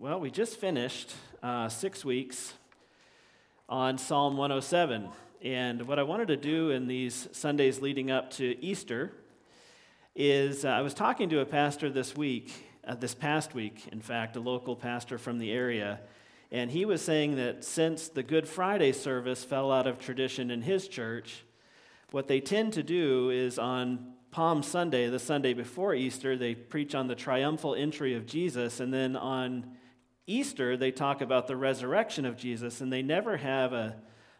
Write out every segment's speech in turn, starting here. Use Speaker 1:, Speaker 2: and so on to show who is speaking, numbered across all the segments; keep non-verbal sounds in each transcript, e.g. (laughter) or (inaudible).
Speaker 1: Well, we just finished uh, six weeks on Psalm 107. And what I wanted to do in these Sundays leading up to Easter is uh, I was talking to a pastor this week, uh, this past week, in fact, a local pastor from the area. And he was saying that since the Good Friday service fell out of tradition in his church, what they tend to do is on Palm Sunday, the Sunday before Easter, they preach on the triumphal entry of Jesus, and then on Easter, they talk about the resurrection of Jesus, and they never have a,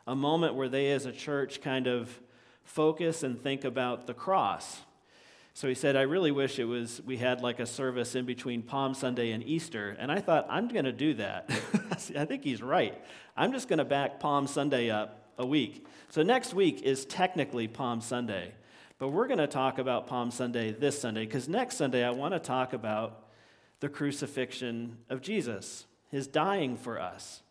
Speaker 1: a moment where they as a church kind of focus and think about the cross. So he said, I really wish it was we had like a service in between Palm Sunday and Easter. And I thought, I'm going to do that. (laughs) I think he's right. I'm just going to back Palm Sunday up a week. So next week is technically Palm Sunday. But we're going to talk about Palm Sunday this Sunday because next Sunday I want to talk about the crucifixion of Jesus, his dying for us.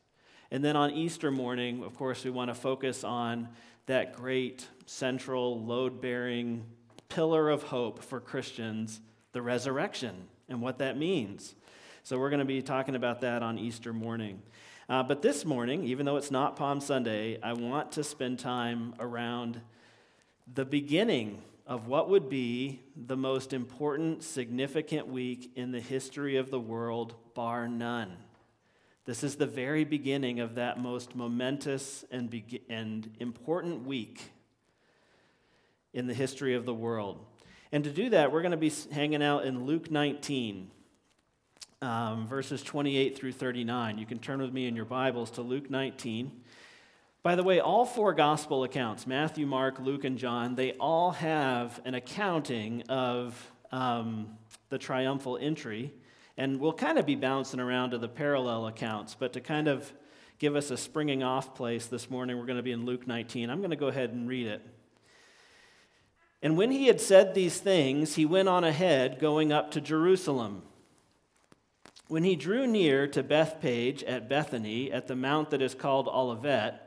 Speaker 1: And then on Easter morning, of course, we want to focus on that great central load bearing pillar of hope for Christians, the resurrection, and what that means. So we're going to be talking about that on Easter morning. Uh, but this morning, even though it's not Palm Sunday, I want to spend time around the beginning of what would be the most important, significant week in the history of the world, bar none. This is the very beginning of that most momentous and, be- and important week in the history of the world. And to do that, we're going to be hanging out in Luke 19, um, verses 28 through 39. You can turn with me in your Bibles to Luke 19. By the way, all four gospel accounts Matthew, Mark, Luke, and John they all have an accounting of um, the triumphal entry. And we'll kind of be bouncing around to the parallel accounts, but to kind of give us a springing off place this morning, we're going to be in Luke 19. I'm going to go ahead and read it. And when he had said these things, he went on ahead, going up to Jerusalem. When he drew near to Bethphage at Bethany, at the mount that is called Olivet,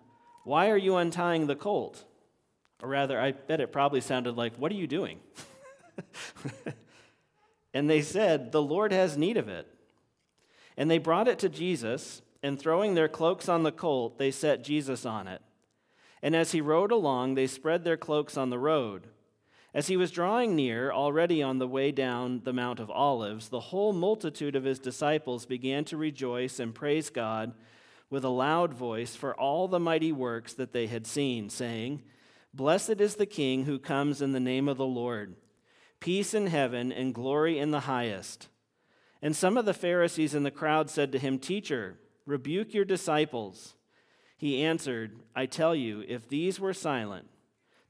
Speaker 1: why are you untying the colt? Or rather, I bet it probably sounded like, What are you doing? (laughs) and they said, The Lord has need of it. And they brought it to Jesus, and throwing their cloaks on the colt, they set Jesus on it. And as he rode along, they spread their cloaks on the road. As he was drawing near, already on the way down the Mount of Olives, the whole multitude of his disciples began to rejoice and praise God with a loud voice for all the mighty works that they had seen, saying, Blessed is the King who comes in the name of the Lord. Peace in heaven and glory in the highest. And some of the Pharisees in the crowd said to him, Teacher, rebuke your disciples. He answered, I tell you, if these were silent,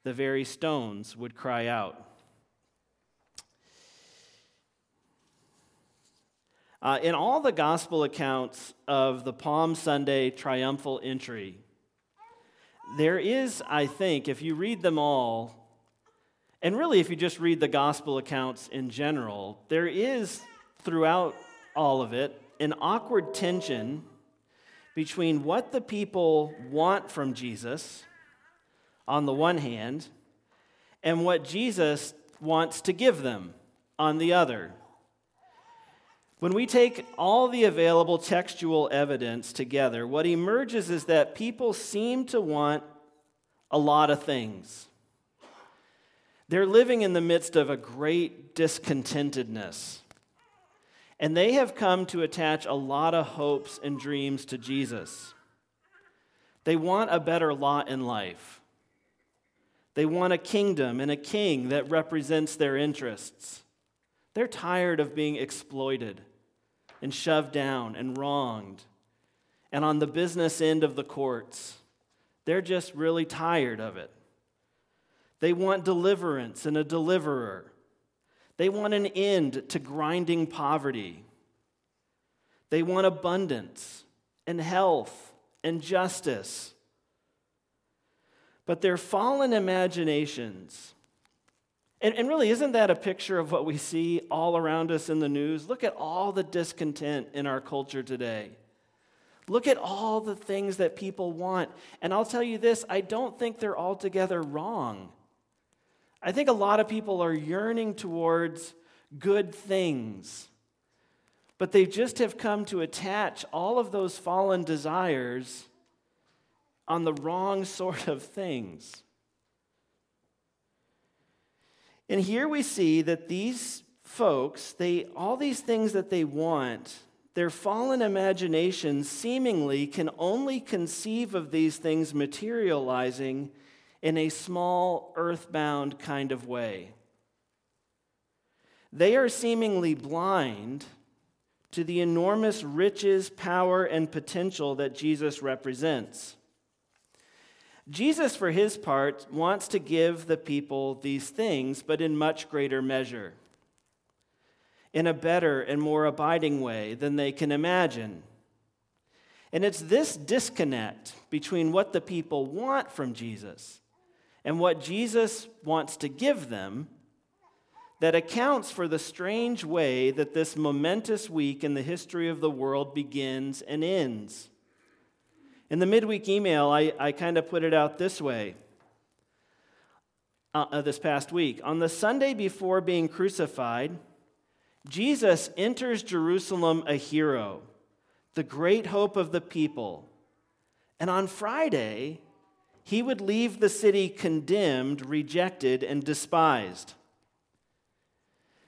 Speaker 1: the very stones would cry out. Uh, in all the gospel accounts of the Palm Sunday triumphal entry, there is, I think, if you read them all, and really if you just read the gospel accounts in general, there is throughout all of it an awkward tension between what the people want from Jesus on the one hand and what Jesus wants to give them on the other. When we take all the available textual evidence together, what emerges is that people seem to want a lot of things. They're living in the midst of a great discontentedness. And they have come to attach a lot of hopes and dreams to Jesus. They want a better lot in life. They want a kingdom and a king that represents their interests. They're tired of being exploited and shoved down and wronged. And on the business end of the courts, they're just really tired of it. They want deliverance and a deliverer. They want an end to grinding poverty. They want abundance and health and justice. But their fallen imaginations, and, and really, isn't that a picture of what we see all around us in the news? Look at all the discontent in our culture today. Look at all the things that people want. And I'll tell you this I don't think they're altogether wrong. I think a lot of people are yearning towards good things, but they just have come to attach all of those fallen desires on the wrong (laughs) sort of things. And here we see that these folks, they all these things that they want, their fallen imaginations seemingly can only conceive of these things materializing in a small, earthbound kind of way. They are seemingly blind to the enormous riches, power, and potential that Jesus represents. Jesus, for his part, wants to give the people these things, but in much greater measure, in a better and more abiding way than they can imagine. And it's this disconnect between what the people want from Jesus and what Jesus wants to give them that accounts for the strange way that this momentous week in the history of the world begins and ends. In the midweek email, I, I kind of put it out this way uh, uh, this past week. On the Sunday before being crucified, Jesus enters Jerusalem a hero, the great hope of the people. And on Friday, he would leave the city condemned, rejected, and despised.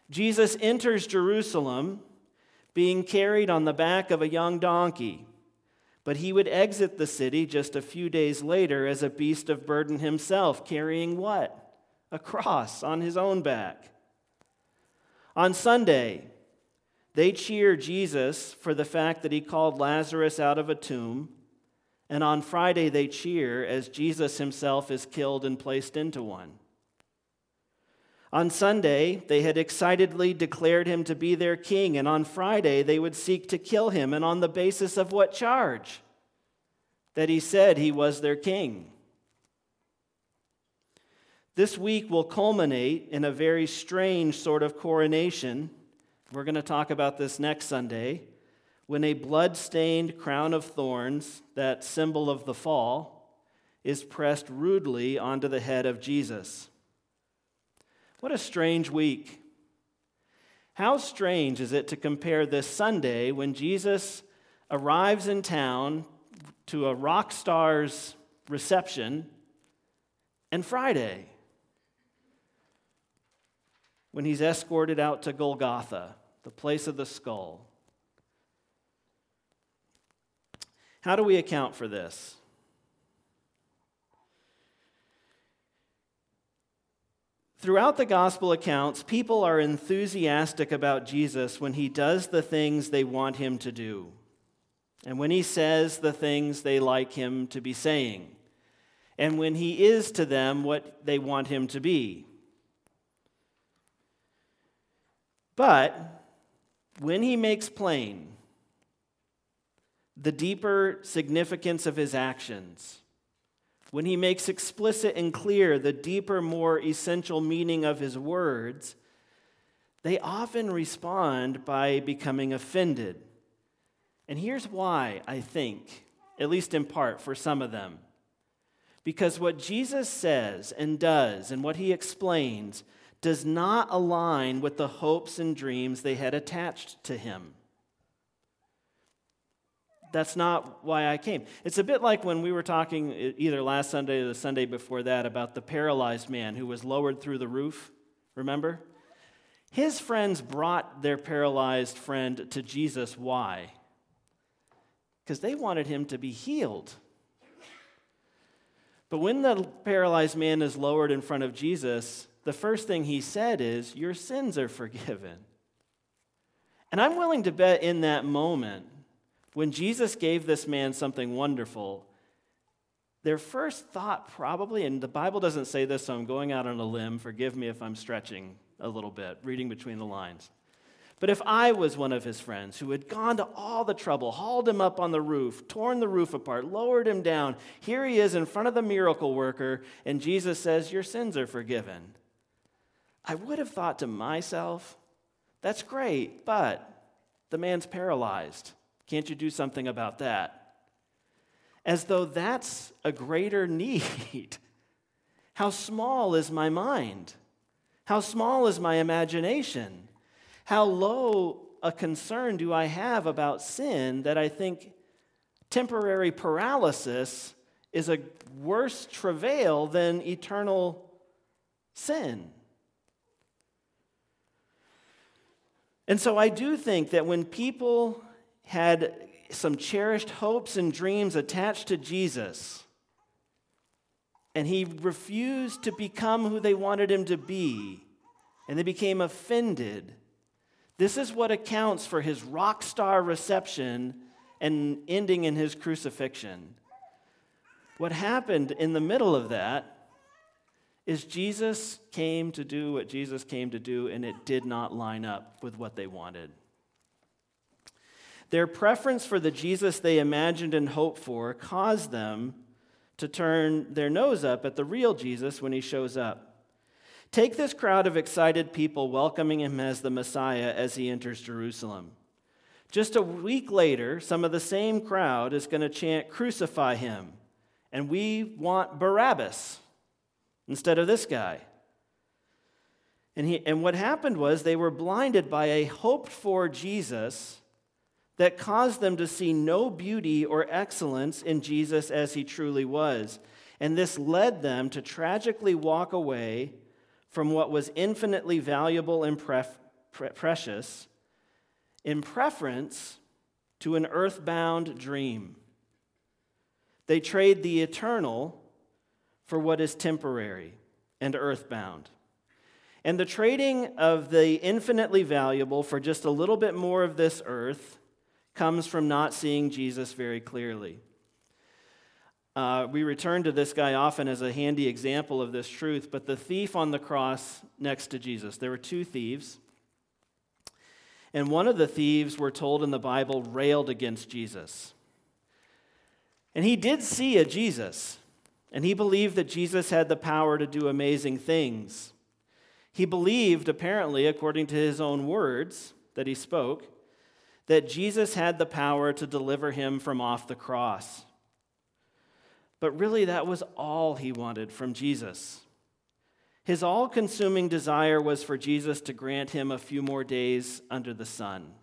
Speaker 1: Jesus enters Jerusalem being carried on the back of a young donkey. But he would exit the city just a few days later as a beast of burden himself, carrying what? A cross on his own back. On Sunday, they cheer Jesus for the fact that he called Lazarus out of a tomb. And on Friday, they cheer as Jesus himself is killed and placed into one. On Sunday, they had excitedly declared him to be their king, and on Friday, they would seek to kill him. And on the basis of what charge? That he said he was their king. This week will culminate in a very strange sort of coronation. We're going to talk about this next Sunday. When a blood stained crown of thorns, that symbol of the fall, is pressed rudely onto the head of Jesus. What a strange week. How strange is it to compare this Sunday when Jesus arrives in town to a rock star's reception and Friday when he's escorted out to Golgotha, the place of the skull. How do we account for this? Throughout the gospel accounts, people are enthusiastic about Jesus when he does the things they want him to do, and when he says the things they like him to be saying, and when he is to them what they want him to be. But when he makes plain the deeper significance of his actions, when he makes explicit and clear the deeper, more essential meaning of his words, they often respond by becoming offended. And here's why, I think, at least in part for some of them. Because what Jesus says and does and what he explains does not align with the hopes and dreams they had attached to him. That's not why I came. It's a bit like when we were talking either last Sunday or the Sunday before that about the paralyzed man who was lowered through the roof. Remember? His friends brought their paralyzed friend to Jesus. Why? Because they wanted him to be healed. But when the paralyzed man is lowered in front of Jesus, the first thing he said is, Your sins are forgiven. And I'm willing to bet in that moment when Jesus gave this man something wonderful, their first thought probably, and the Bible doesn't say this, so I'm going out on a limb. Forgive me if I'm stretching a little bit, reading between the lines. But if I was one of his friends who had gone to all the trouble, hauled him up on the roof, torn the roof apart, lowered him down, here he is in front of the miracle worker, and Jesus says, Your sins are forgiven. I would have thought to myself, That's great, but the man's paralyzed. Can't you do something about that? As though that's a greater (laughs) need. How small is my mind? How small is my imagination? How low a concern do I have about sin that I think temporary paralysis is a worse travail than eternal sin? And so I do think that when people had some cherished hopes and dreams attached to Jesus, and he refused to become who they wanted him to be, and they became offended this is what accounts for his rock star reception and ending in his crucifixion. What happened in the middle of that is Jesus came to do what Jesus came to do, and it did not line up with what they wanted. Their preference for the Jesus they imagined and hoped for caused them to turn their nose up at the real Jesus when he shows up. Take this crowd of excited people welcoming him as the Messiah as he enters Jerusalem. Just a week later, some of the same crowd is going to chant, Crucify him. And we want Barabbas instead of this guy. And, he, and what happened was they were blinded by a hoped for Jesus that caused them to see no beauty or excellence in Jesus as he truly was. And this led them to tragically walk away from what was infinitely valuable and pre- precious in preference to an earthbound dream. They trade the eternal for what is temporary and earthbound. And the trading of the infinitely valuable for just a little bit more of this earth comes from not seeing Jesus very clearly. Uh, we return to this guy often as a handy example of this truth, but the thief on the cross next to Jesus, there were two thieves. And one of the thieves, we're told in the Bible, railed against Jesus. And he did see a Jesus, and he believed that Jesus had the power to do amazing things. He believed, apparently, according to his own words that he spoke, that Jesus had the power to deliver him from off the cross. But really, that was all he wanted from Jesus. His all consuming desire was for Jesus to grant him a few more days under the sun.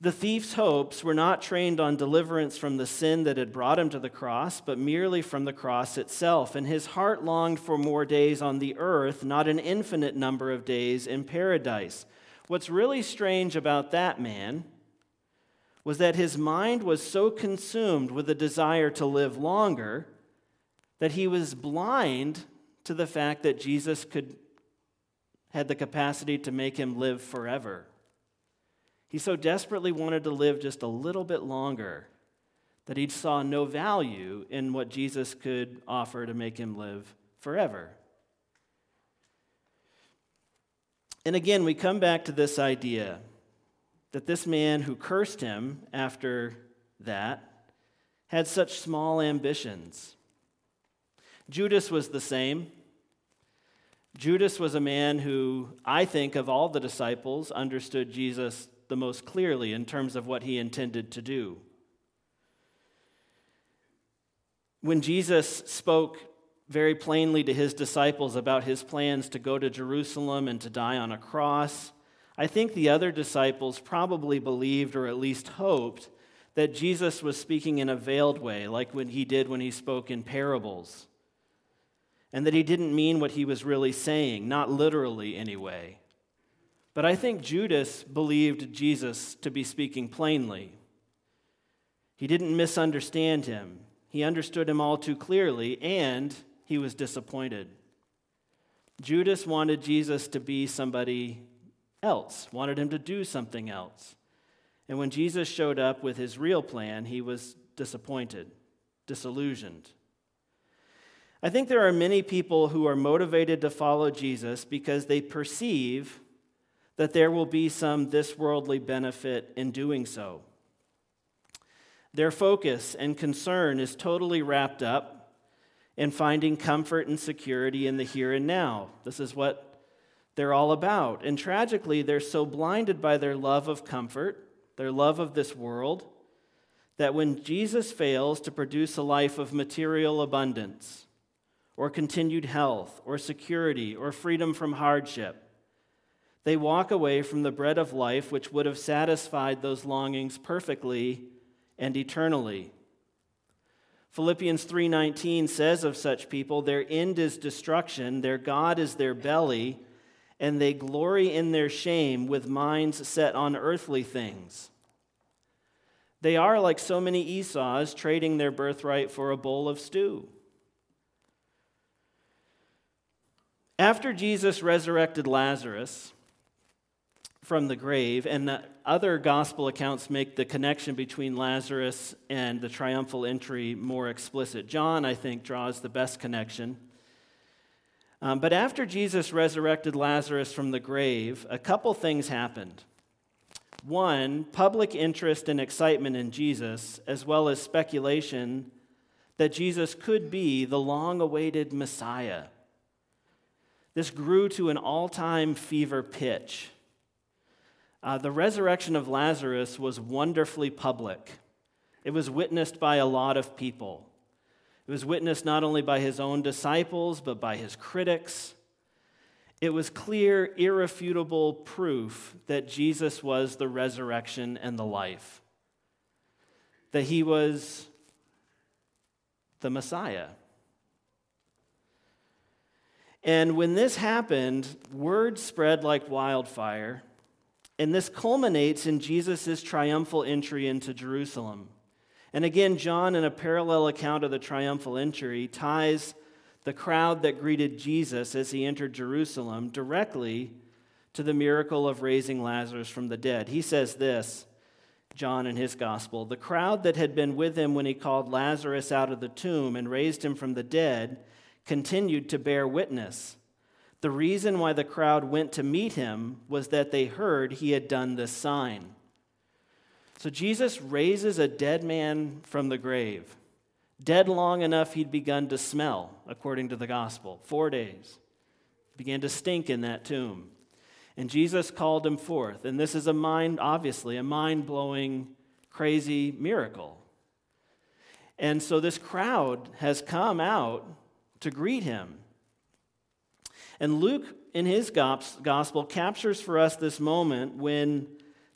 Speaker 1: The thief's hopes were not trained on deliverance from the sin that had brought him to the cross, but merely from the cross itself. And his heart longed for more days on the earth, not an infinite number of days in paradise. What's really strange about that man was that his mind was so consumed with a desire to live longer that he was blind to the fact that Jesus could had the capacity to make him live forever. He so desperately wanted to live just a little bit longer that he saw no value in what Jesus could offer to make him live forever. And again, we come back to this idea that this man who cursed him after that had such small ambitions. Judas was the same. Judas was a man who, I think, of all the disciples, understood Jesus the most clearly in terms of what he intended to do. When Jesus spoke very plainly to his disciples about his plans to go to Jerusalem and to die on a cross, I think the other disciples probably believed or at least hoped that Jesus was speaking in a veiled way, like when he did when he spoke in parables, and that he didn't mean what he was really saying, not literally anyway. But I think Judas believed Jesus to be speaking plainly. He didn't misunderstand him, he understood him all too clearly, and he was disappointed. Judas wanted Jesus to be somebody else, wanted him to do something else. And when Jesus showed up with his real plan, he was disappointed, disillusioned. I think there are many people who are motivated to follow Jesus because they perceive that there will be some this worldly benefit in doing so. Their focus and concern is totally wrapped up in finding comfort and security in the here and now. This is what they're all about. And tragically, they're so blinded by their love of comfort, their love of this world, that when Jesus fails to produce a life of material abundance, or continued health, or security, or freedom from hardship, they walk away from the bread of life which would have satisfied those longings perfectly and eternally. Philippians 3:19 says of such people their end is destruction their god is their belly and they glory in their shame with minds set on earthly things. They are like so many Esau's trading their birthright for a bowl of stew. After Jesus resurrected Lazarus, from the grave, and the other gospel accounts make the connection between Lazarus and the triumphal entry more explicit. John, I think, draws the best connection. Um, but after Jesus resurrected Lazarus from the grave, a couple things happened. One, public interest and excitement in Jesus, as well as speculation that Jesus could be the long awaited Messiah. This grew to an all time fever pitch. Uh, the resurrection of Lazarus was wonderfully public. It was witnessed by a lot of people. It was witnessed not only by his own disciples, but by his critics. It was clear, irrefutable proof that Jesus was the resurrection and the life, that he was the Messiah. And when this happened, word spread like wildfire and this culminates in Jesus' triumphal entry into Jerusalem. And again, John, in a parallel account of the triumphal entry, ties the crowd that greeted Jesus as he entered Jerusalem directly to the miracle of raising Lazarus from the dead. He says this, John in his gospel The crowd that had been with him when he called Lazarus out of the tomb and raised him from the dead continued to bear witness. The reason why the crowd went to meet him was that they heard he had done this sign. So Jesus raises a dead man from the grave, dead long enough he'd begun to smell, according to the gospel. Four days. Began to stink in that tomb. And Jesus called him forth. And this is a mind, obviously, a mind blowing, crazy miracle. And so this crowd has come out to greet him. And Luke, in his gospel, captures for us this moment when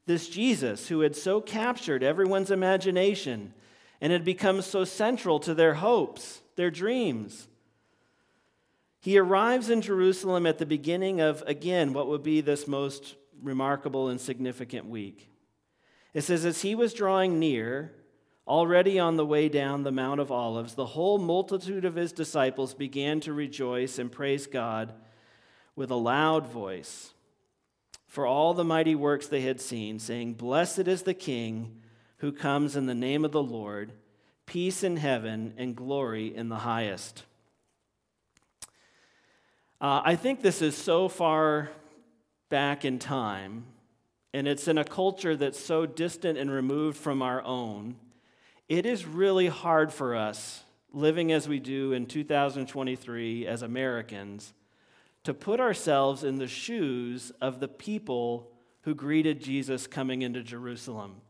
Speaker 1: this Jesus, who had so captured everyone's imagination and had become so central to their hopes, their dreams, he arrives in Jerusalem at the beginning of, again, what would be this most remarkable and significant week. It says, As he was drawing near, already on the way down the Mount of Olives, the whole multitude of his disciples began to rejoice and praise God with a loud voice for all the mighty works they had seen, saying, Blessed is the King who comes in the name of the Lord, peace in heaven and glory in the highest. Uh, I think this is so far back in time, and it's in a culture that's so distant and removed from our own. It is really hard for us, living as we do in 2023 as Americans, to put ourselves in the shoes of the people who greeted Jesus coming into Jerusalem.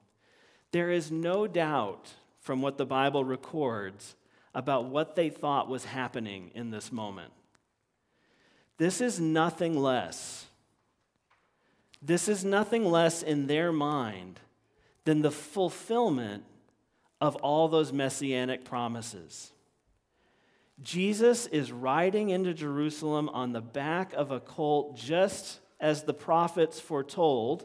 Speaker 1: There is no doubt from what the Bible records about what they thought was happening in this moment. This is nothing less. This is nothing less in their mind than the fulfillment of all those messianic promises. Jesus is riding into Jerusalem on the back of a colt, just as the prophets foretold.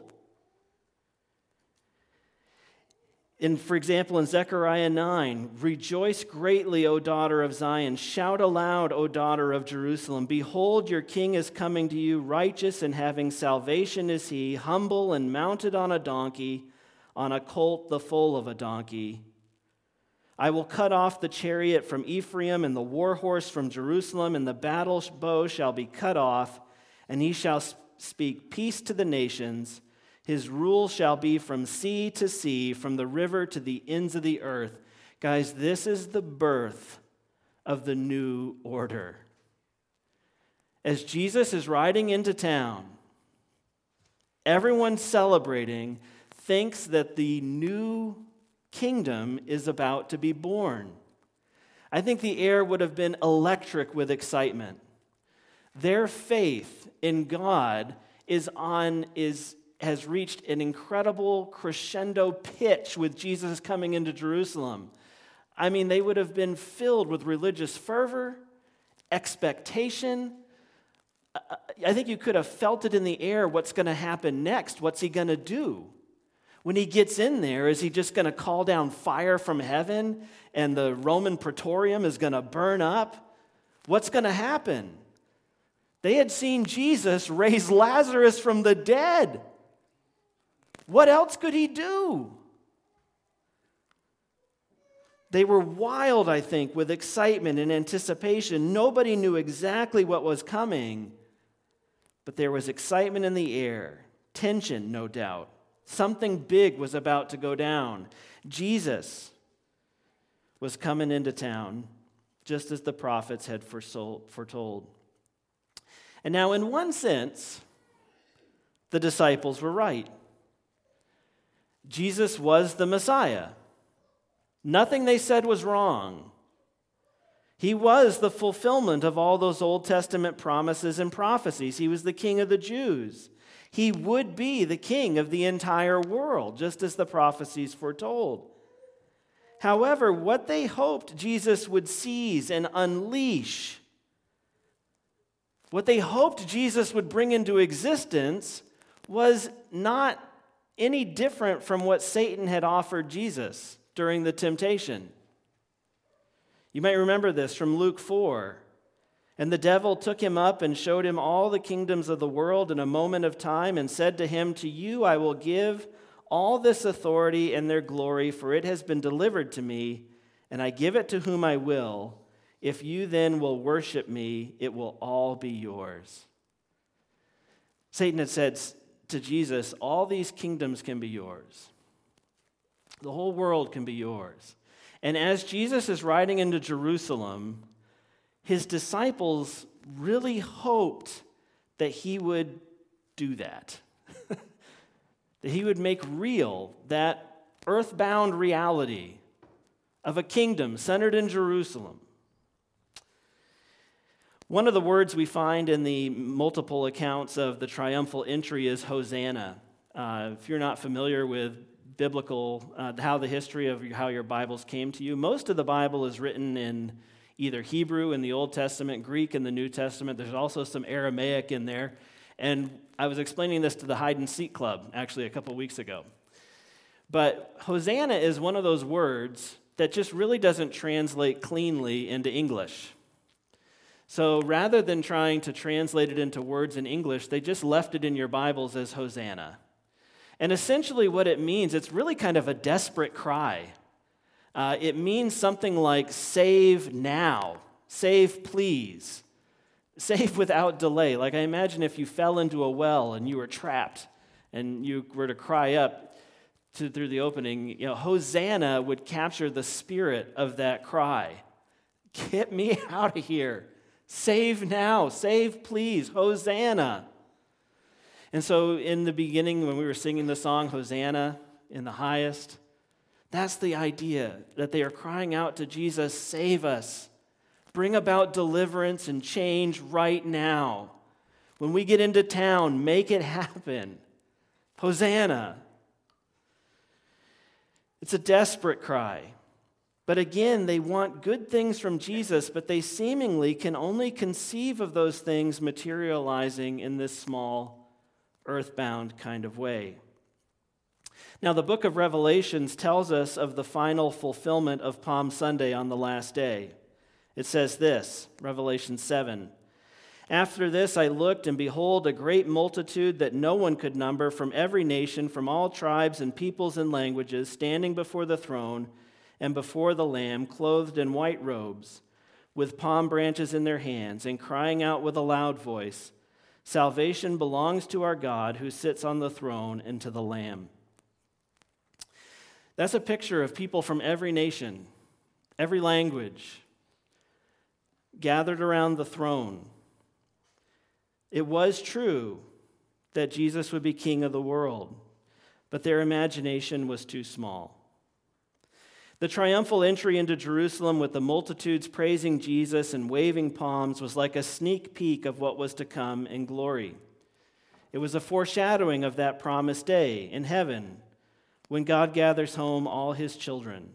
Speaker 1: In, for example, in Zechariah 9, rejoice greatly, O daughter of Zion. Shout aloud, O daughter of Jerusalem. Behold, your king is coming to you, righteous and having salvation is he, humble and mounted on a donkey, on a colt, the foal of a donkey. I will cut off the chariot from Ephraim and the war horse from Jerusalem, and the battle bow shall be cut off, and he shall speak peace to the nations. His rule shall be from sea to sea, from the river to the ends of the earth. Guys, this is the birth of the new order. As Jesus is riding into town, everyone celebrating thinks that the new kingdom is about to be born. I think the air would have been electric with excitement. Their faith in God is on is has reached an incredible crescendo pitch with Jesus coming into Jerusalem. I mean, they would have been filled with religious fervor, expectation. I think you could have felt it in the air what's going to happen next. What's he going to do? When he gets in there, is he just going to call down fire from heaven and the Roman praetorium is going to burn up? What's going to happen? They had seen Jesus raise Lazarus from the dead. What else could he do? They were wild, I think, with excitement and anticipation. Nobody knew exactly what was coming, but there was excitement in the air, tension, no doubt. Something big was about to go down. Jesus was coming into town, just as the prophets had foretold. And now, in one sense, the disciples were right. Jesus was the Messiah. Nothing they said was wrong. He was the fulfillment of all those Old Testament promises and prophecies. He was the King of the Jews. He would be the King of the entire world, just as the prophecies foretold. However, what they hoped Jesus would seize and unleash what they hoped Jesus would bring into existence was not any different from what Satan had offered Jesus during the temptation. You might remember this from Luke 4. And the devil took him up and showed him all the kingdoms of the world in a moment of time and said to him, To you I will give all this authority and their glory, for it has been delivered to me, and I give it to whom I will. If you then will worship me, it will all be yours. Satan had said to Jesus, All these kingdoms can be yours, the whole world can be yours. And as Jesus is riding into Jerusalem, his disciples really hoped that he would do that, (laughs) that he would make real that earthbound reality of a kingdom centered in Jerusalem. One of the words we find in the multiple accounts of the triumphal entry is Hosanna. Uh, if you're not familiar with biblical, uh, how the history of how your Bibles came to you, most of the Bible is written in either Hebrew in the Old Testament, Greek in the New Testament. There's also some Aramaic in there. And I was explaining this to the Hide and Seek Club actually a couple weeks ago. But Hosanna is one of those words that just really doesn't translate cleanly into English. So rather than trying to translate it into words in English, they just left it in your Bibles as Hosanna. And essentially, what it means, it's really kind of a desperate cry. Uh, it means something like save now, save please, save without delay. Like I imagine if you fell into a well and you were trapped and you were to cry up to, through the opening, you know, Hosanna would capture the spirit of that cry. Get me (laughs) out of here. Save now, save please, Hosanna. And so, in the beginning, when we were singing the song, Hosanna in the highest, that's the idea that they are crying out to Jesus, save us. Bring about deliverance and change right now. When we get into town, make it happen. Hosanna. It's a desperate cry. But again, they want good things from Jesus, but they seemingly can only conceive of those things materializing in this small, earthbound kind of way. Now, the book of Revelations tells us of the final fulfillment of Palm Sunday on the last day. It says this Revelation 7. After this, I looked, and behold, a great multitude that no one could number from every nation, from all tribes and peoples and languages, standing before the throne and before the Lamb, clothed in white robes, with palm branches in their hands, and crying out with a loud voice Salvation belongs to our God who sits on the throne and to the Lamb. That's a picture of people from every nation, every language, gathered around the throne. It was true that Jesus would be king of the world, but their imagination was too small. The triumphal entry into Jerusalem with the multitudes praising Jesus and waving palms was like a sneak peek of what was to come in glory. It was a foreshadowing of that promised day in heaven when God gathers home all his children.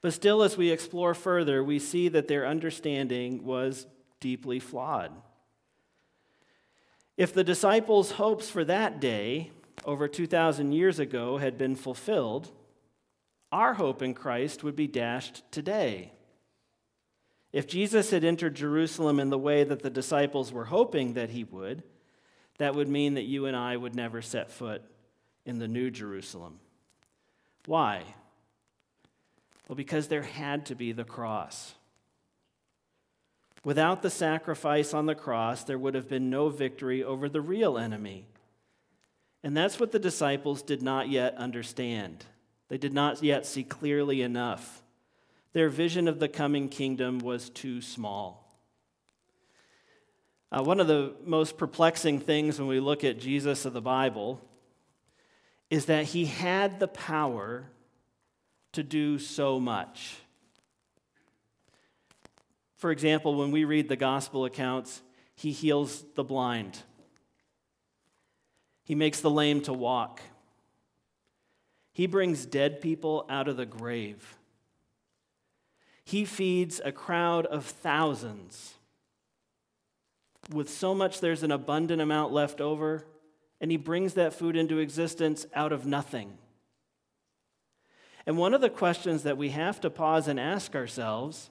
Speaker 1: But still, as we explore further, we see that their understanding was deeply flawed. If the disciples' hopes for that day, over 2,000 years ago, had been fulfilled, our hope in Christ would be dashed today. If Jesus had entered Jerusalem in the way that the disciples were hoping that he would, that would mean that you and I would never set foot in the New Jerusalem. Why? Well, because there had to be the cross. Without the sacrifice on the cross, there would have been no victory over the real enemy. And that's what the disciples did not yet understand. They did not yet see clearly enough. Their vision of the coming kingdom was too small. Uh, one of the most perplexing things when we look at Jesus of the Bible is that he had the power to do so much. For example, when we read the gospel accounts, he heals the blind, he makes the lame to walk. He brings dead people out of the grave. He feeds a crowd of thousands. With so much, there's an abundant amount left over, and he brings that food into existence out of nothing. And one of the questions that we have to pause and ask ourselves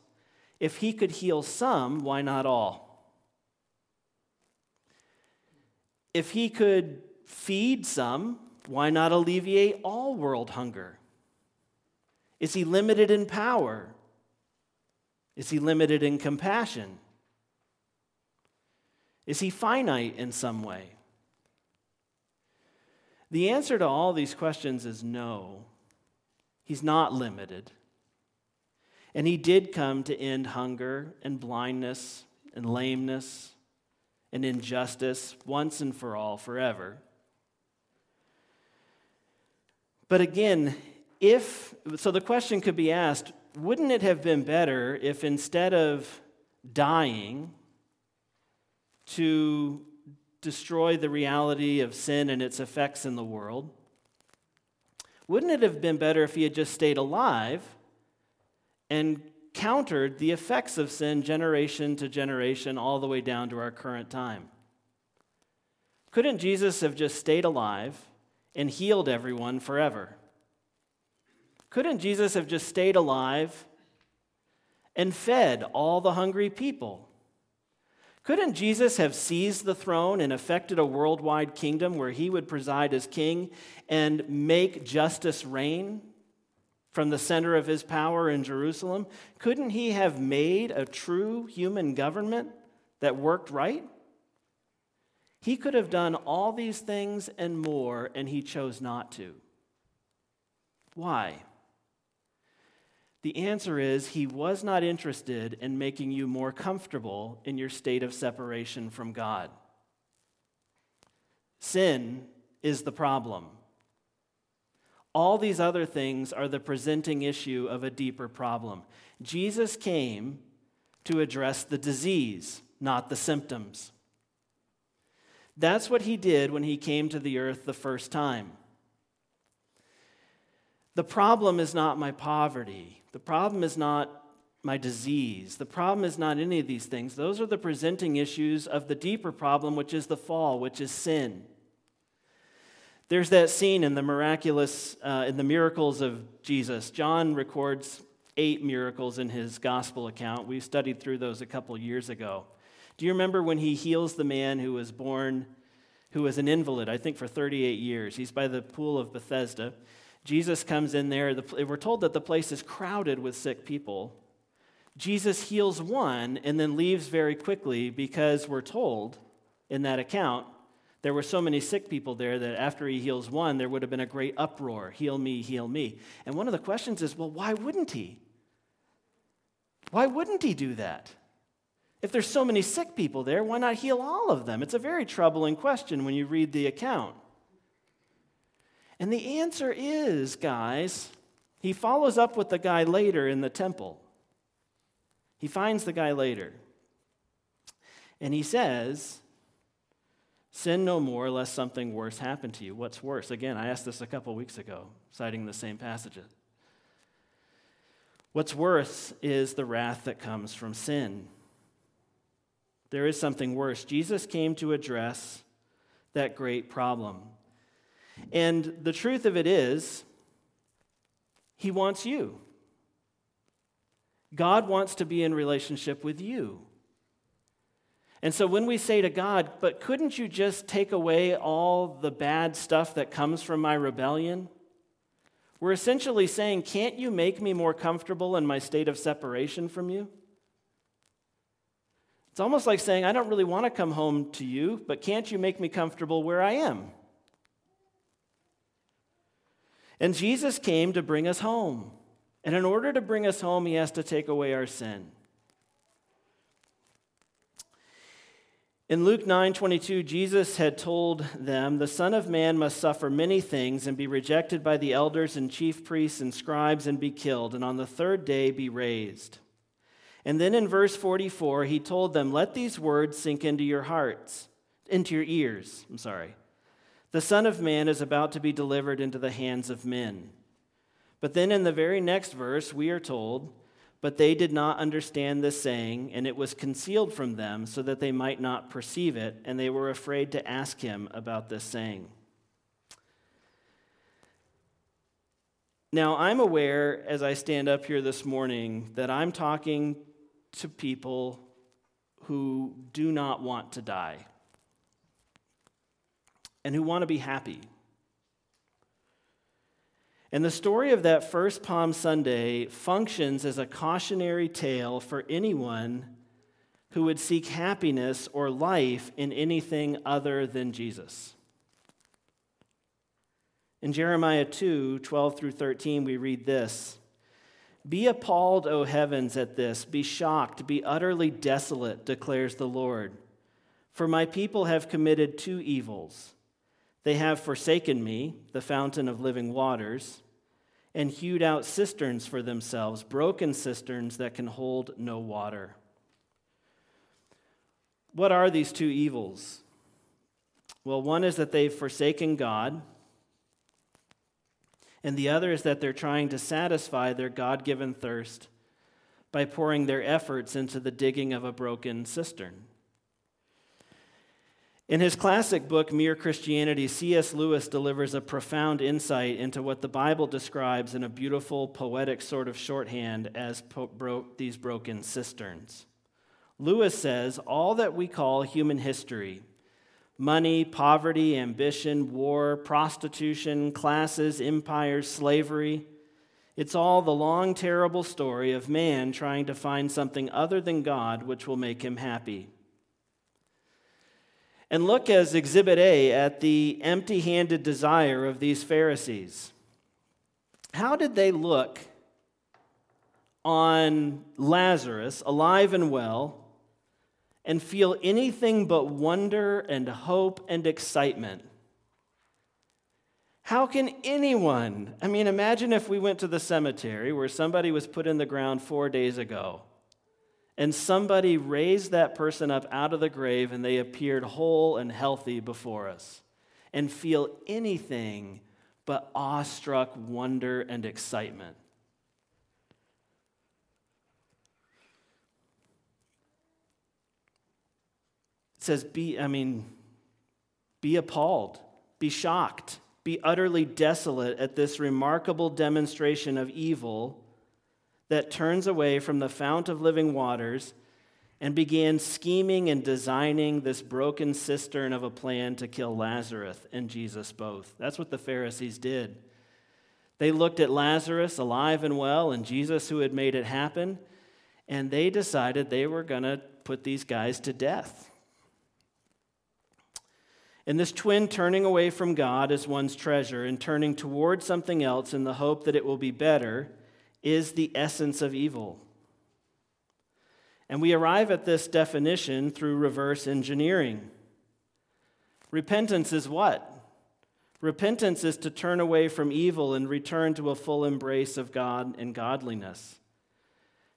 Speaker 1: if he could heal some, why not all? If he could feed some, why not alleviate all world hunger? Is he limited in power? Is he limited in compassion? Is he finite in some way? The answer to all these questions is no. He's not limited. And he did come to end hunger and blindness and lameness and injustice once and for all, forever. But again, if, so the question could be asked wouldn't it have been better if instead of dying to destroy the reality of sin and its effects in the world, wouldn't it have been better if he had just stayed alive and countered the effects of sin generation to generation all the way down to our current time? Couldn't Jesus have just stayed alive and healed everyone forever. Couldn't Jesus have just stayed alive and fed all the hungry people? Couldn't Jesus have seized the throne and effected a worldwide kingdom where he would preside as king and make justice reign from the center of his power in Jerusalem? Couldn't he have made a true human government that worked right? He could have done all these things and more, and he chose not to. Why? The answer is he was not interested in making you more comfortable in your state of separation from God. Sin is the problem. All these other things are the presenting issue of a deeper problem. Jesus came to address the disease, not the symptoms. That's what he did when he came to the earth the first time. The problem is not my poverty. The problem is not my disease. The problem is not any of these things. Those are the presenting issues of the deeper problem, which is the fall, which is sin. There's that scene in the miraculous, uh, in the miracles of Jesus. John records eight miracles in his gospel account. We studied through those a couple years ago. Do you remember when he heals the man who was born, who was an invalid, I think for 38 years? He's by the pool of Bethesda. Jesus comes in there. We're told that the place is crowded with sick people. Jesus heals one and then leaves very quickly because we're told in that account there were so many sick people there that after he heals one, there would have been a great uproar heal me, heal me. And one of the questions is well, why wouldn't he? Why wouldn't he do that? If there's so many sick people there, why not heal all of them? It's a very troubling question when you read the account. And the answer is, guys, he follows up with the guy later in the temple. He finds the guy later. And he says, Sin no more, lest something worse happen to you. What's worse? Again, I asked this a couple weeks ago, citing the same passages. What's worse is the wrath that comes from sin. There is something worse. Jesus came to address that great problem. And the truth of it is, he wants you. God wants to be in relationship with you. And so when we say to God, but couldn't you just take away all the bad stuff that comes from my rebellion? We're essentially saying, can't you make me more comfortable in my state of separation from you? It's almost like saying, I don't really want to come home to you, but can't you make me comfortable where I am? And Jesus came to bring us home. And in order to bring us home, he has to take away our sin. In Luke 9:22, Jesus had told them, "The Son of Man must suffer many things and be rejected by the elders and chief priests and scribes and be killed, and on the third day be raised." And then in verse 44, he told them, "Let these words sink into your hearts, into your ears." I'm sorry. The Son of Man is about to be delivered into the hands of men. But then in the very next verse, we are told, but they did not understand this saying, and it was concealed from them so that they might not perceive it, and they were afraid to ask him about this saying. Now, I'm aware as I stand up here this morning that I'm talking to people who do not want to die and who want to be happy. And the story of that first Palm Sunday functions as a cautionary tale for anyone who would seek happiness or life in anything other than Jesus. In Jeremiah 2 12 through 13, we read this Be appalled, O heavens, at this. Be shocked, be utterly desolate, declares the Lord. For my people have committed two evils. They have forsaken me, the fountain of living waters, and hewed out cisterns for themselves, broken cisterns that can hold no water. What are these two evils? Well, one is that they've forsaken God, and the other is that they're trying to satisfy their God given thirst by pouring their efforts into the digging of a broken cistern. In his classic book, Mere Christianity, C.S. Lewis delivers a profound insight into what the Bible describes in a beautiful, poetic sort of shorthand as po- bro- these broken cisterns. Lewis says all that we call human history money, poverty, ambition, war, prostitution, classes, empires, slavery it's all the long, terrible story of man trying to find something other than God which will make him happy. And look as Exhibit A at the empty handed desire of these Pharisees. How did they look on Lazarus, alive and well, and feel anything but wonder and hope and excitement? How can anyone, I mean, imagine if we went to the cemetery where somebody was put in the ground four days ago and somebody raised that person up out of the grave and they appeared whole and healthy before us and feel anything but awestruck wonder and excitement. It says, be, I mean, be appalled, be shocked, be utterly desolate at this remarkable demonstration of evil that turns away from the fount of living waters and began scheming and designing this broken cistern of a plan to kill Lazarus and Jesus both. That's what the Pharisees did. They looked at Lazarus alive and well and Jesus who had made it happen, and they decided they were going to put these guys to death. And this twin turning away from God as one's treasure and turning toward something else in the hope that it will be better is the essence of evil. And we arrive at this definition through reverse engineering. Repentance is what? Repentance is to turn away from evil and return to a full embrace of God and godliness.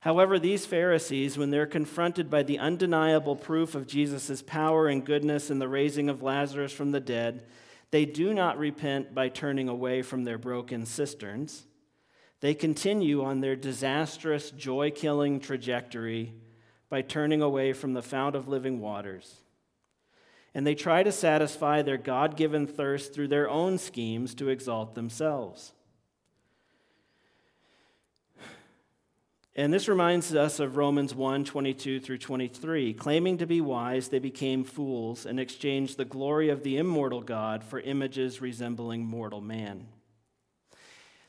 Speaker 1: However, these Pharisees, when they're confronted by the undeniable proof of Jesus' power and goodness in the raising of Lazarus from the dead, they do not repent by turning away from their broken cisterns. They continue on their disastrous, joy killing trajectory by turning away from the fount of living waters. And they try to satisfy their God given thirst through their own schemes to exalt themselves. And this reminds us of Romans 1 22 through 23. Claiming to be wise, they became fools and exchanged the glory of the immortal God for images resembling mortal man.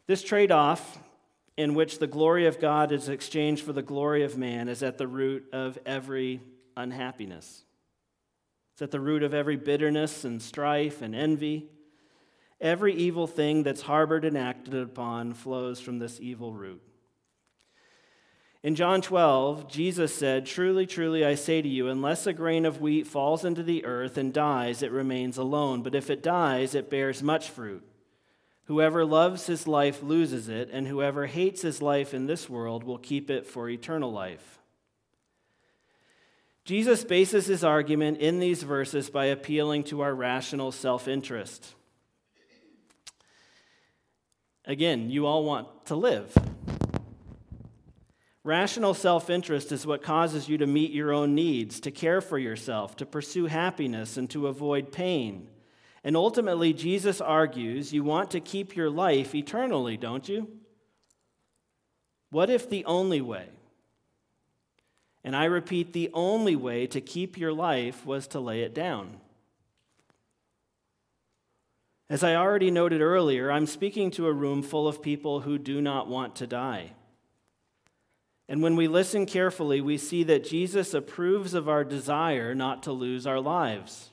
Speaker 1: This trade off, in which the glory of God is exchanged for the glory of man, is at the root of every unhappiness. It's at the root of every bitterness and strife and envy. Every evil thing that's harbored and acted upon flows from this evil root. In John 12, Jesus said, Truly, truly, I say to you, unless a grain of wheat falls into the earth and dies, it remains alone. But if it dies, it bears much fruit. Whoever loves his life loses it, and whoever hates his life in this world will keep it for eternal life. Jesus bases his argument in these verses by appealing to our rational self interest. Again, you all want to live. Rational self interest is what causes you to meet your own needs, to care for yourself, to pursue happiness, and to avoid pain. And ultimately, Jesus argues you want to keep your life eternally, don't you? What if the only way, and I repeat, the only way to keep your life was to lay it down? As I already noted earlier, I'm speaking to a room full of people who do not want to die. And when we listen carefully, we see that Jesus approves of our desire not to lose our lives.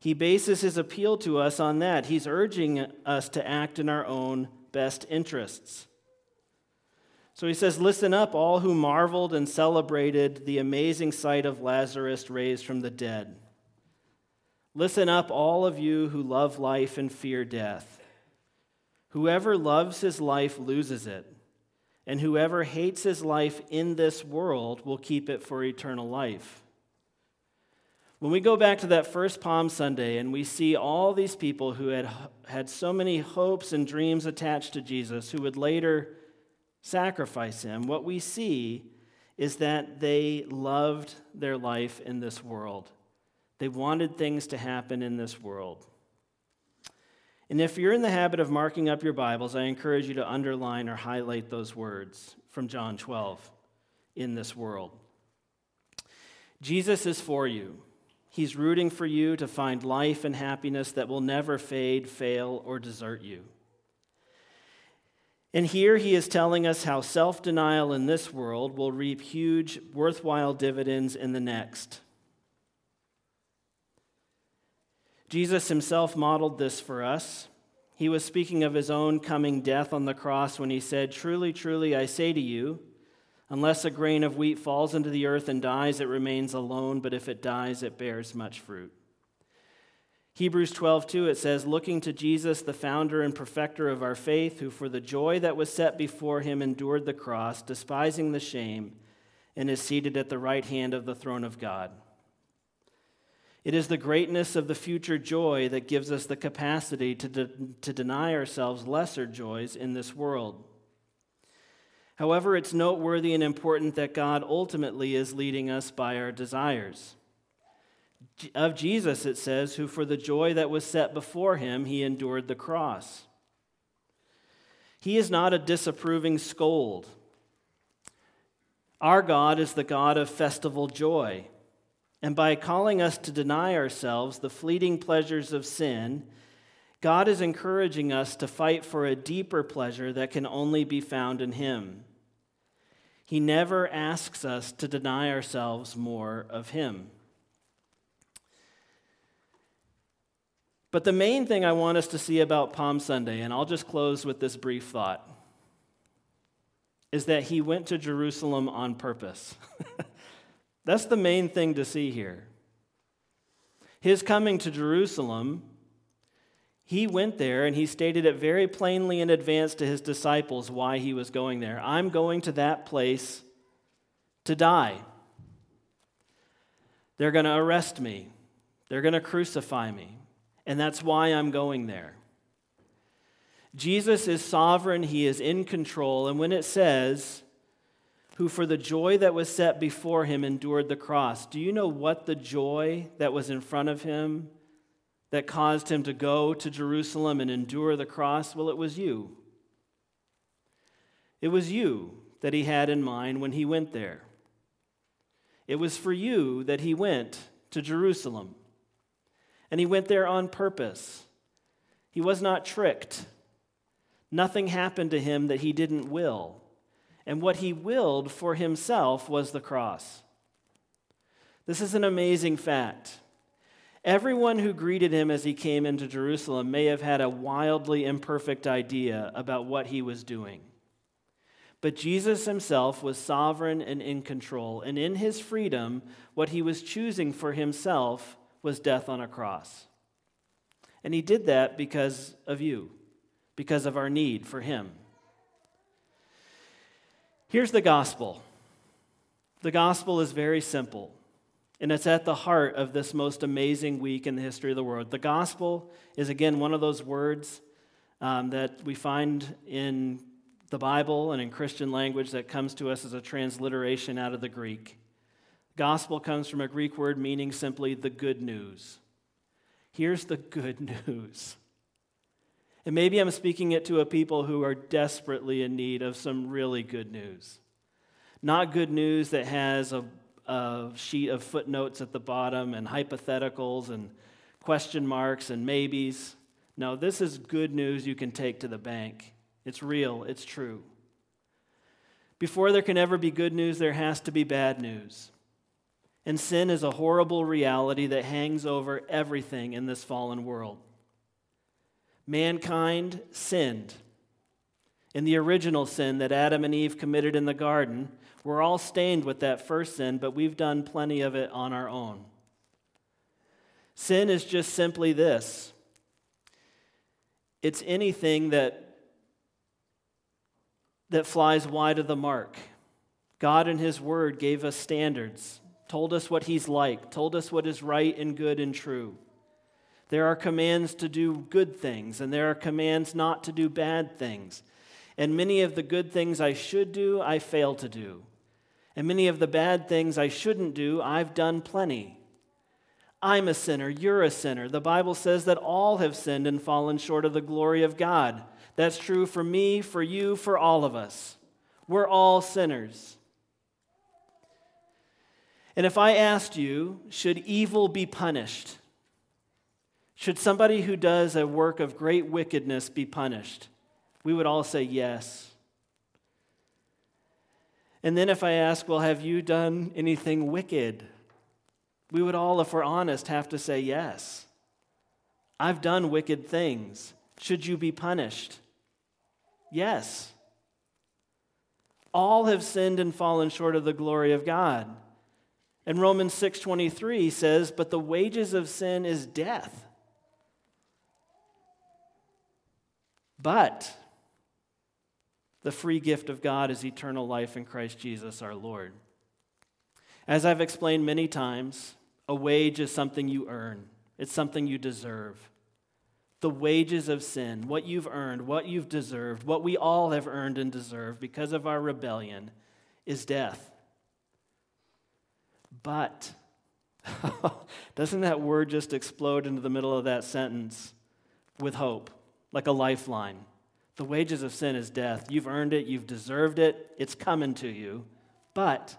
Speaker 1: He bases his appeal to us on that. He's urging us to act in our own best interests. So he says, Listen up, all who marveled and celebrated the amazing sight of Lazarus raised from the dead. Listen up, all of you who love life and fear death. Whoever loves his life loses it and whoever hates his life in this world will keep it for eternal life. When we go back to that first Palm Sunday and we see all these people who had had so many hopes and dreams attached to Jesus who would later sacrifice him, what we see is that they loved their life in this world. They wanted things to happen in this world. And if you're in the habit of marking up your Bibles, I encourage you to underline or highlight those words from John 12 in this world. Jesus is for you. He's rooting for you to find life and happiness that will never fade, fail, or desert you. And here he is telling us how self denial in this world will reap huge, worthwhile dividends in the next. Jesus himself modeled this for us. He was speaking of his own coming death on the cross when he said, Truly, truly, I say to you, unless a grain of wheat falls into the earth and dies, it remains alone, but if it dies, it bears much fruit. Hebrews 12, 2, it says, Looking to Jesus, the founder and perfecter of our faith, who for the joy that was set before him endured the cross, despising the shame, and is seated at the right hand of the throne of God. It is the greatness of the future joy that gives us the capacity to, de- to deny ourselves lesser joys in this world. However, it's noteworthy and important that God ultimately is leading us by our desires. Of Jesus, it says, who for the joy that was set before him, he endured the cross. He is not a disapproving scold. Our God is the God of festival joy. And by calling us to deny ourselves the fleeting pleasures of sin, God is encouraging us to fight for a deeper pleasure that can only be found in Him. He never asks us to deny ourselves more of Him. But the main thing I want us to see about Palm Sunday, and I'll just close with this brief thought, is that he went to Jerusalem on purpose. (laughs) That's the main thing to see here. His coming to Jerusalem, he went there and he stated it very plainly in advance to his disciples why he was going there. I'm going to that place to die. They're going to arrest me, they're going to crucify me and that's why I'm going there. Jesus is sovereign, he is in control, and when it says, who for the joy that was set before him endured the cross, do you know what the joy that was in front of him that caused him to go to Jerusalem and endure the cross? Well, it was you. It was you that he had in mind when he went there. It was for you that he went to Jerusalem. And he went there on purpose. He was not tricked. Nothing happened to him that he didn't will. And what he willed for himself was the cross. This is an amazing fact. Everyone who greeted him as he came into Jerusalem may have had a wildly imperfect idea about what he was doing. But Jesus himself was sovereign and in control, and in his freedom, what he was choosing for himself was death on a cross. And he did that because of you, because of our need for him. Here's the gospel the gospel is very simple, and it's at the heart of this most amazing week in the history of the world. The gospel is, again, one of those words um, that we find in the Bible and in Christian language that comes to us as a transliteration out of the Greek. Gospel comes from a Greek word meaning simply the good news. Here's the good (laughs) news. And maybe I'm speaking it to a people who are desperately in need of some really good news. Not good news that has a, a sheet of footnotes at the bottom and hypotheticals and question marks and maybes. No, this is good news you can take to the bank. It's real, it's true. Before there can ever be good news, there has to be bad news. And sin is a horrible reality that hangs over everything in this fallen world. Mankind sinned. In the original sin that Adam and Eve committed in the garden, we're all stained with that first sin, but we've done plenty of it on our own. Sin is just simply this it's anything that, that flies wide of the mark. God in His Word gave us standards told us what he's like, told us what is right and good and true. There are commands to do good things, and there are commands not to do bad things. And many of the good things I should do, I fail to do. And many of the bad things I shouldn't do, I've done plenty. I'm a sinner, you're a sinner. The Bible says that all have sinned and fallen short of the glory of God. That's true for me, for you, for all of us. We're all sinners. And if I asked you, should evil be punished? Should somebody who does a work of great wickedness be punished? We would all say yes. And then if I ask, well, have you done anything wicked? We would all, if we're honest, have to say yes. I've done wicked things. Should you be punished? Yes. All have sinned and fallen short of the glory of God. And Romans 6:23 says, "But the wages of sin is death." But the free gift of God is eternal life in Christ Jesus our Lord. As I've explained many times, a wage is something you earn. It's something you deserve. The wages of sin, what you've earned, what you've deserved, what we all have earned and deserved because of our rebellion, is death. But, (laughs) doesn't that word just explode into the middle of that sentence with hope, like a lifeline? The wages of sin is death. You've earned it, you've deserved it, it's coming to you. But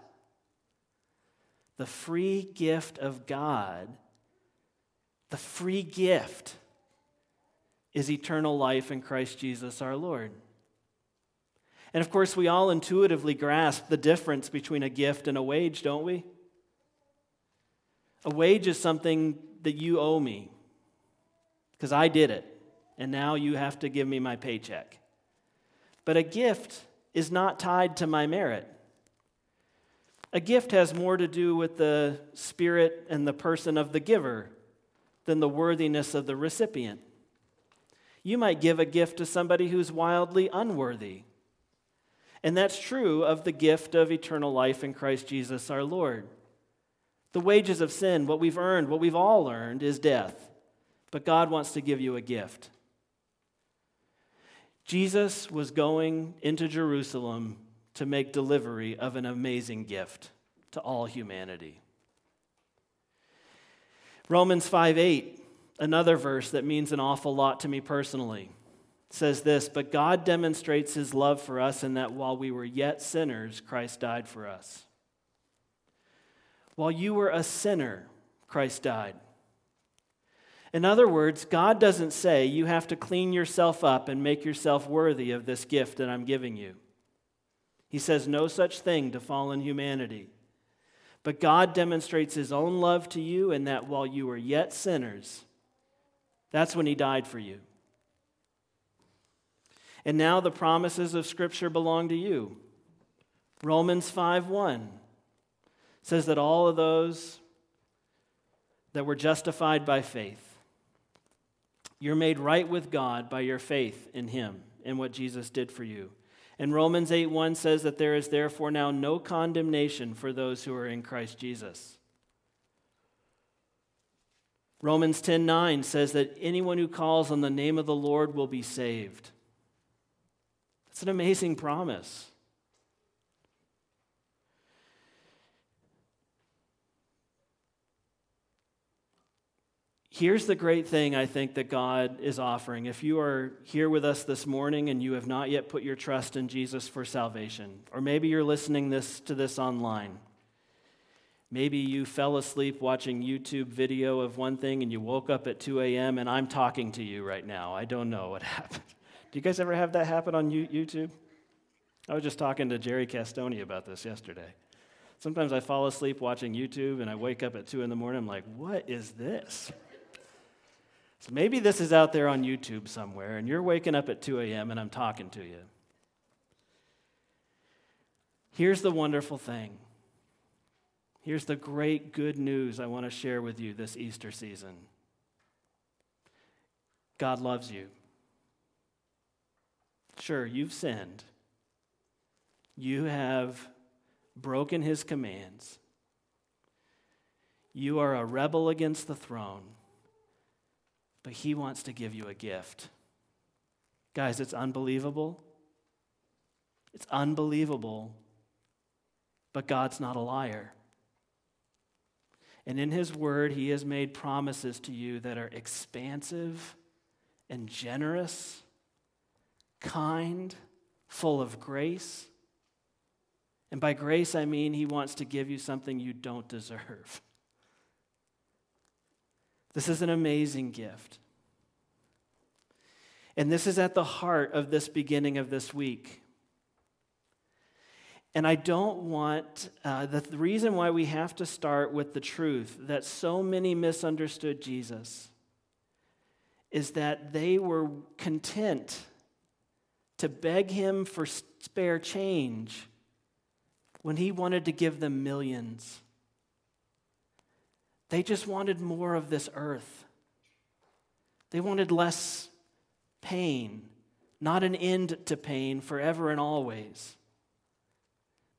Speaker 1: the free gift of God, the free gift, is eternal life in Christ Jesus our Lord. And of course, we all intuitively grasp the difference between a gift and a wage, don't we? A wage is something that you owe me because I did it, and now you have to give me my paycheck. But a gift is not tied to my merit. A gift has more to do with the spirit and the person of the giver than the worthiness of the recipient. You might give a gift to somebody who's wildly unworthy. And that's true of the gift of eternal life in Christ Jesus our Lord. The wages of sin, what we've earned, what we've all earned, is death. But God wants to give you a gift. Jesus was going into Jerusalem to make delivery of an amazing gift to all humanity. Romans 5 8, another verse that means an awful lot to me personally, says this But God demonstrates his love for us in that while we were yet sinners, Christ died for us. While you were a sinner, Christ died. In other words, God doesn't say you have to clean yourself up and make yourself worthy of this gift that I'm giving you. He says no such thing to fallen humanity. But God demonstrates his own love to you in that while you were yet sinners, that's when he died for you. And now the promises of Scripture belong to you. Romans 5 1 says that all of those that were justified by faith you're made right with God by your faith in Him and what Jesus did for you. And Romans 8 1 says that there is therefore now no condemnation for those who are in Christ Jesus. Romans 10 9 says that anyone who calls on the name of the Lord will be saved. That's an amazing promise. Here's the great thing I think that God is offering. If you are here with us this morning and you have not yet put your trust in Jesus for salvation, or maybe you're listening this, to this online, maybe you fell asleep watching YouTube video of one thing and you woke up at 2 a.m. and I'm talking to you right now. I don't know what (laughs) happened. Do you guys ever have that happen on YouTube? I was just talking to Jerry Castoni about this yesterday. Sometimes I fall asleep watching YouTube and I wake up at 2 in the morning. I'm like, what is this? So maybe this is out there on YouTube somewhere, and you're waking up at 2 a.m. and I'm talking to you. Here's the wonderful thing. Here's the great good news I want to share with you this Easter season God loves you. Sure, you've sinned, you have broken his commands, you are a rebel against the throne but He wants to give you a gift. Guys, it's unbelievable. It's unbelievable, but God's not a liar. And in His Word, He has made promises to you that are expansive and generous, kind, full of grace. And by grace, I mean He wants to give you something you don't deserve. This is an amazing gift. And this is at the heart of this beginning of this week. And I don't want, uh, the, the reason why we have to start with the truth that so many misunderstood Jesus is that they were content to beg him for spare change when he wanted to give them millions. They just wanted more of this earth. They wanted less pain, not an end to pain forever and always.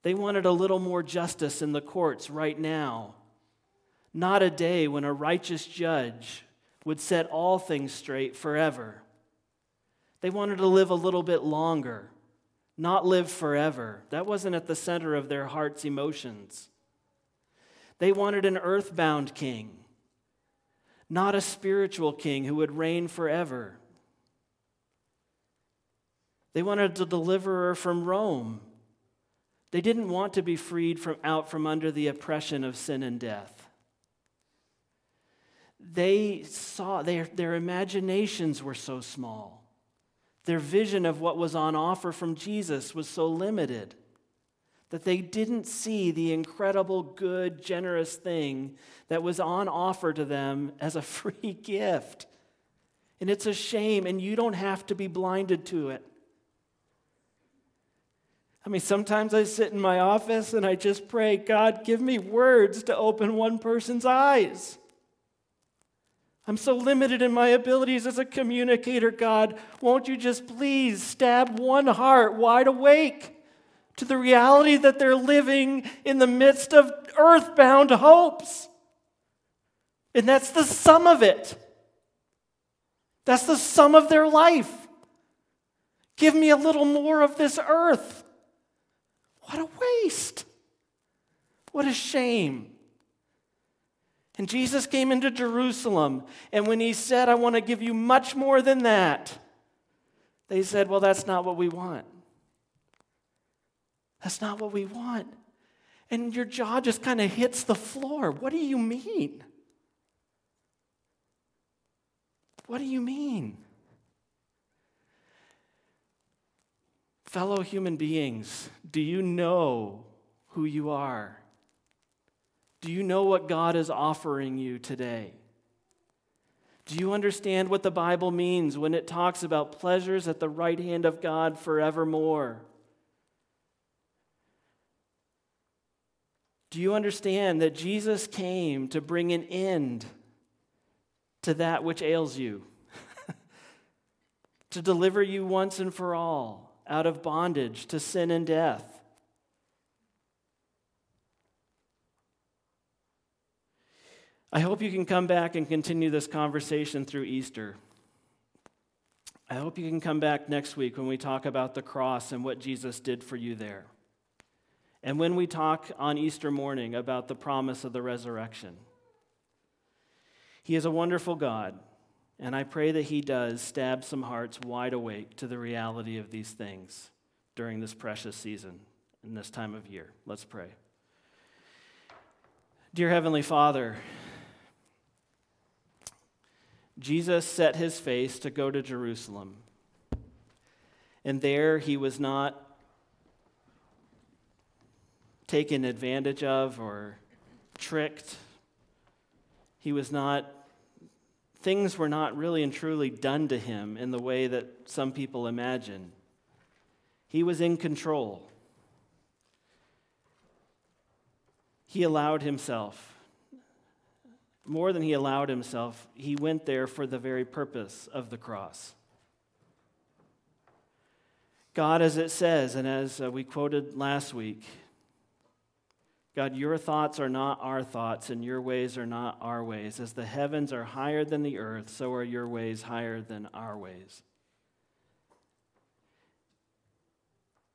Speaker 1: They wanted a little more justice in the courts right now, not a day when a righteous judge would set all things straight forever. They wanted to live a little bit longer, not live forever. That wasn't at the center of their heart's emotions. They wanted an earthbound king, not a spiritual king who would reign forever. They wanted a deliverer from Rome. They didn't want to be freed from out from under the oppression of sin and death. They saw their, their imaginations were so small. Their vision of what was on offer from Jesus was so limited that they didn't see the incredible, good, generous thing that was on offer to them as a (laughs) free gift. And it's a shame, and you don't have to be blinded to it. I mean, sometimes I sit in my office and I just pray, God, give me words to open one person's eyes. I'm so limited in my abilities as a communicator, God. Won't you just please stab one heart wide awake to the reality that they're living in the midst of earthbound hopes? And that's the sum of it. That's the sum of their life. Give me a little more of this earth. What a waste. What a shame. And Jesus came into Jerusalem, and when he said, I want to give you much more than that, they said, Well, that's not what we want. That's not what we want. And your jaw just kind of hits the floor. What do you mean? What do you mean? Fellow human beings, do you know who you are? Do you know what God is offering you today? Do you understand what the Bible means when it talks about pleasures at the right hand of God forevermore? Do you understand that Jesus came to bring an end to that which ails you? (laughs) to deliver you once and for all out of bondage to sin and death. I hope you can come back and continue this conversation through Easter. I hope you can come back next week when we talk about the cross and what Jesus did for you there. And when we talk on Easter morning about the promise of the resurrection. He is a wonderful God and I pray that He does stab some hearts wide awake to the reality of these things during this precious season and this time of year. Let's pray. Dear Heavenly Father, Jesus set his face to go to Jerusalem. And there he was not taken advantage of or tricked. He was not things were not really and truly done to him in the way that some people imagine. He was in control. He allowed himself, more than he allowed himself, he went there for the very purpose of the cross. God, as it says, and as uh, we quoted last week, God, your thoughts are not our thoughts, and your ways are not our ways. As the heavens are higher than the earth, so are your ways higher than our ways.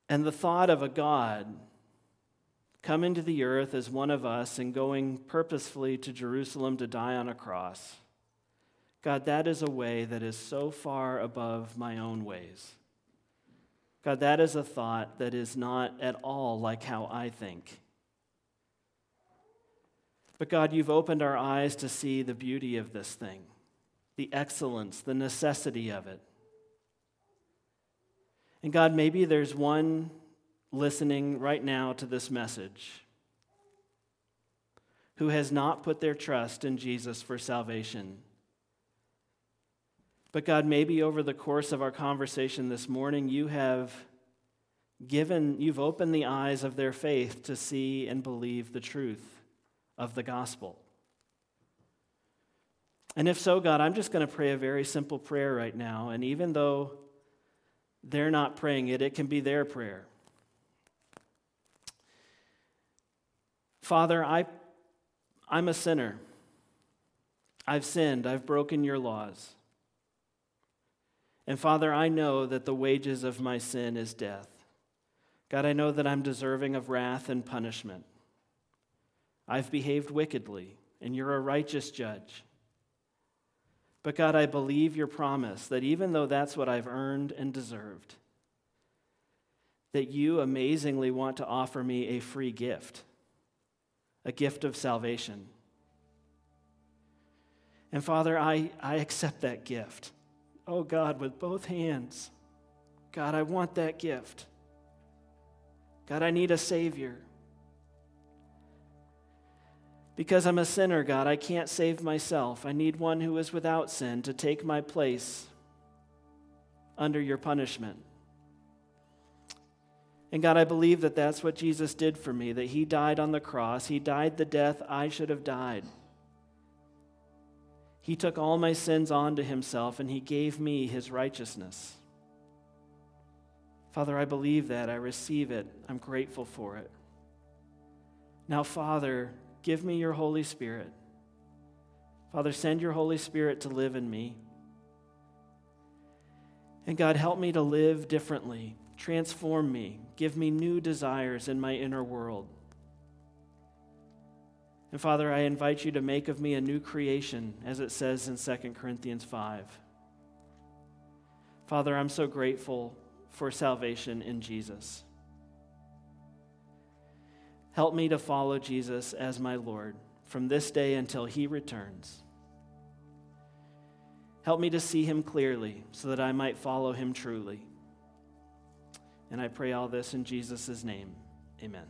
Speaker 1: And the thought of a God coming to the earth as one of us and going purposefully to Jerusalem to die on a cross, God, that is a way that is so far above my own ways. God, that is a thought that is not at all like how I think. But God, you've opened our eyes to see the beauty of this thing, the excellence, the necessity of it. And God, maybe there's one listening right now to this message who has not put their trust in Jesus for salvation. But God, maybe over the course of our conversation this morning, you have given, you've opened the eyes of their faith to see and believe the truth of the gospel. And if so, God, I'm just going to pray a very simple prayer right now. And even though they're not praying it, it can be their prayer. Father, I, I'm a sinner. I've sinned. I've broken your laws. And Father, I know that the wages of my sin is death. God, I know that I'm deserving of wrath and punishment. I've behaved wickedly, and you're a righteous judge. But God, I believe your promise that even though that's what I've earned and deserved, that you amazingly want to offer me a free gift, a gift of salvation. And Father, I, I accept that gift. Oh God, with both hands. God, I want that gift. God, I need a Savior. Because I'm a sinner, God, I can't save myself. I need one who is without sin to take my place under your punishment. And God, I believe that that's what Jesus did for me, that He died on the cross. He died the death I should have died. He took all my sins onto Himself and He gave me His righteousness. Father, I believe that. I receive it. I'm grateful for it. Now, Father, give me your Holy Spirit. Father, send your Holy Spirit to live in me. And God, help me to live differently. Transform me. Give me new desires in my inner world. And Father, I invite you to make of me a new creation, as it says in 2 Corinthians 5. Father, I'm so grateful for salvation in Jesus. Help me to follow Jesus as my Lord from this day until he returns. Help me to see him clearly so that I might follow him truly. And I pray all this in Jesus' name. Amen.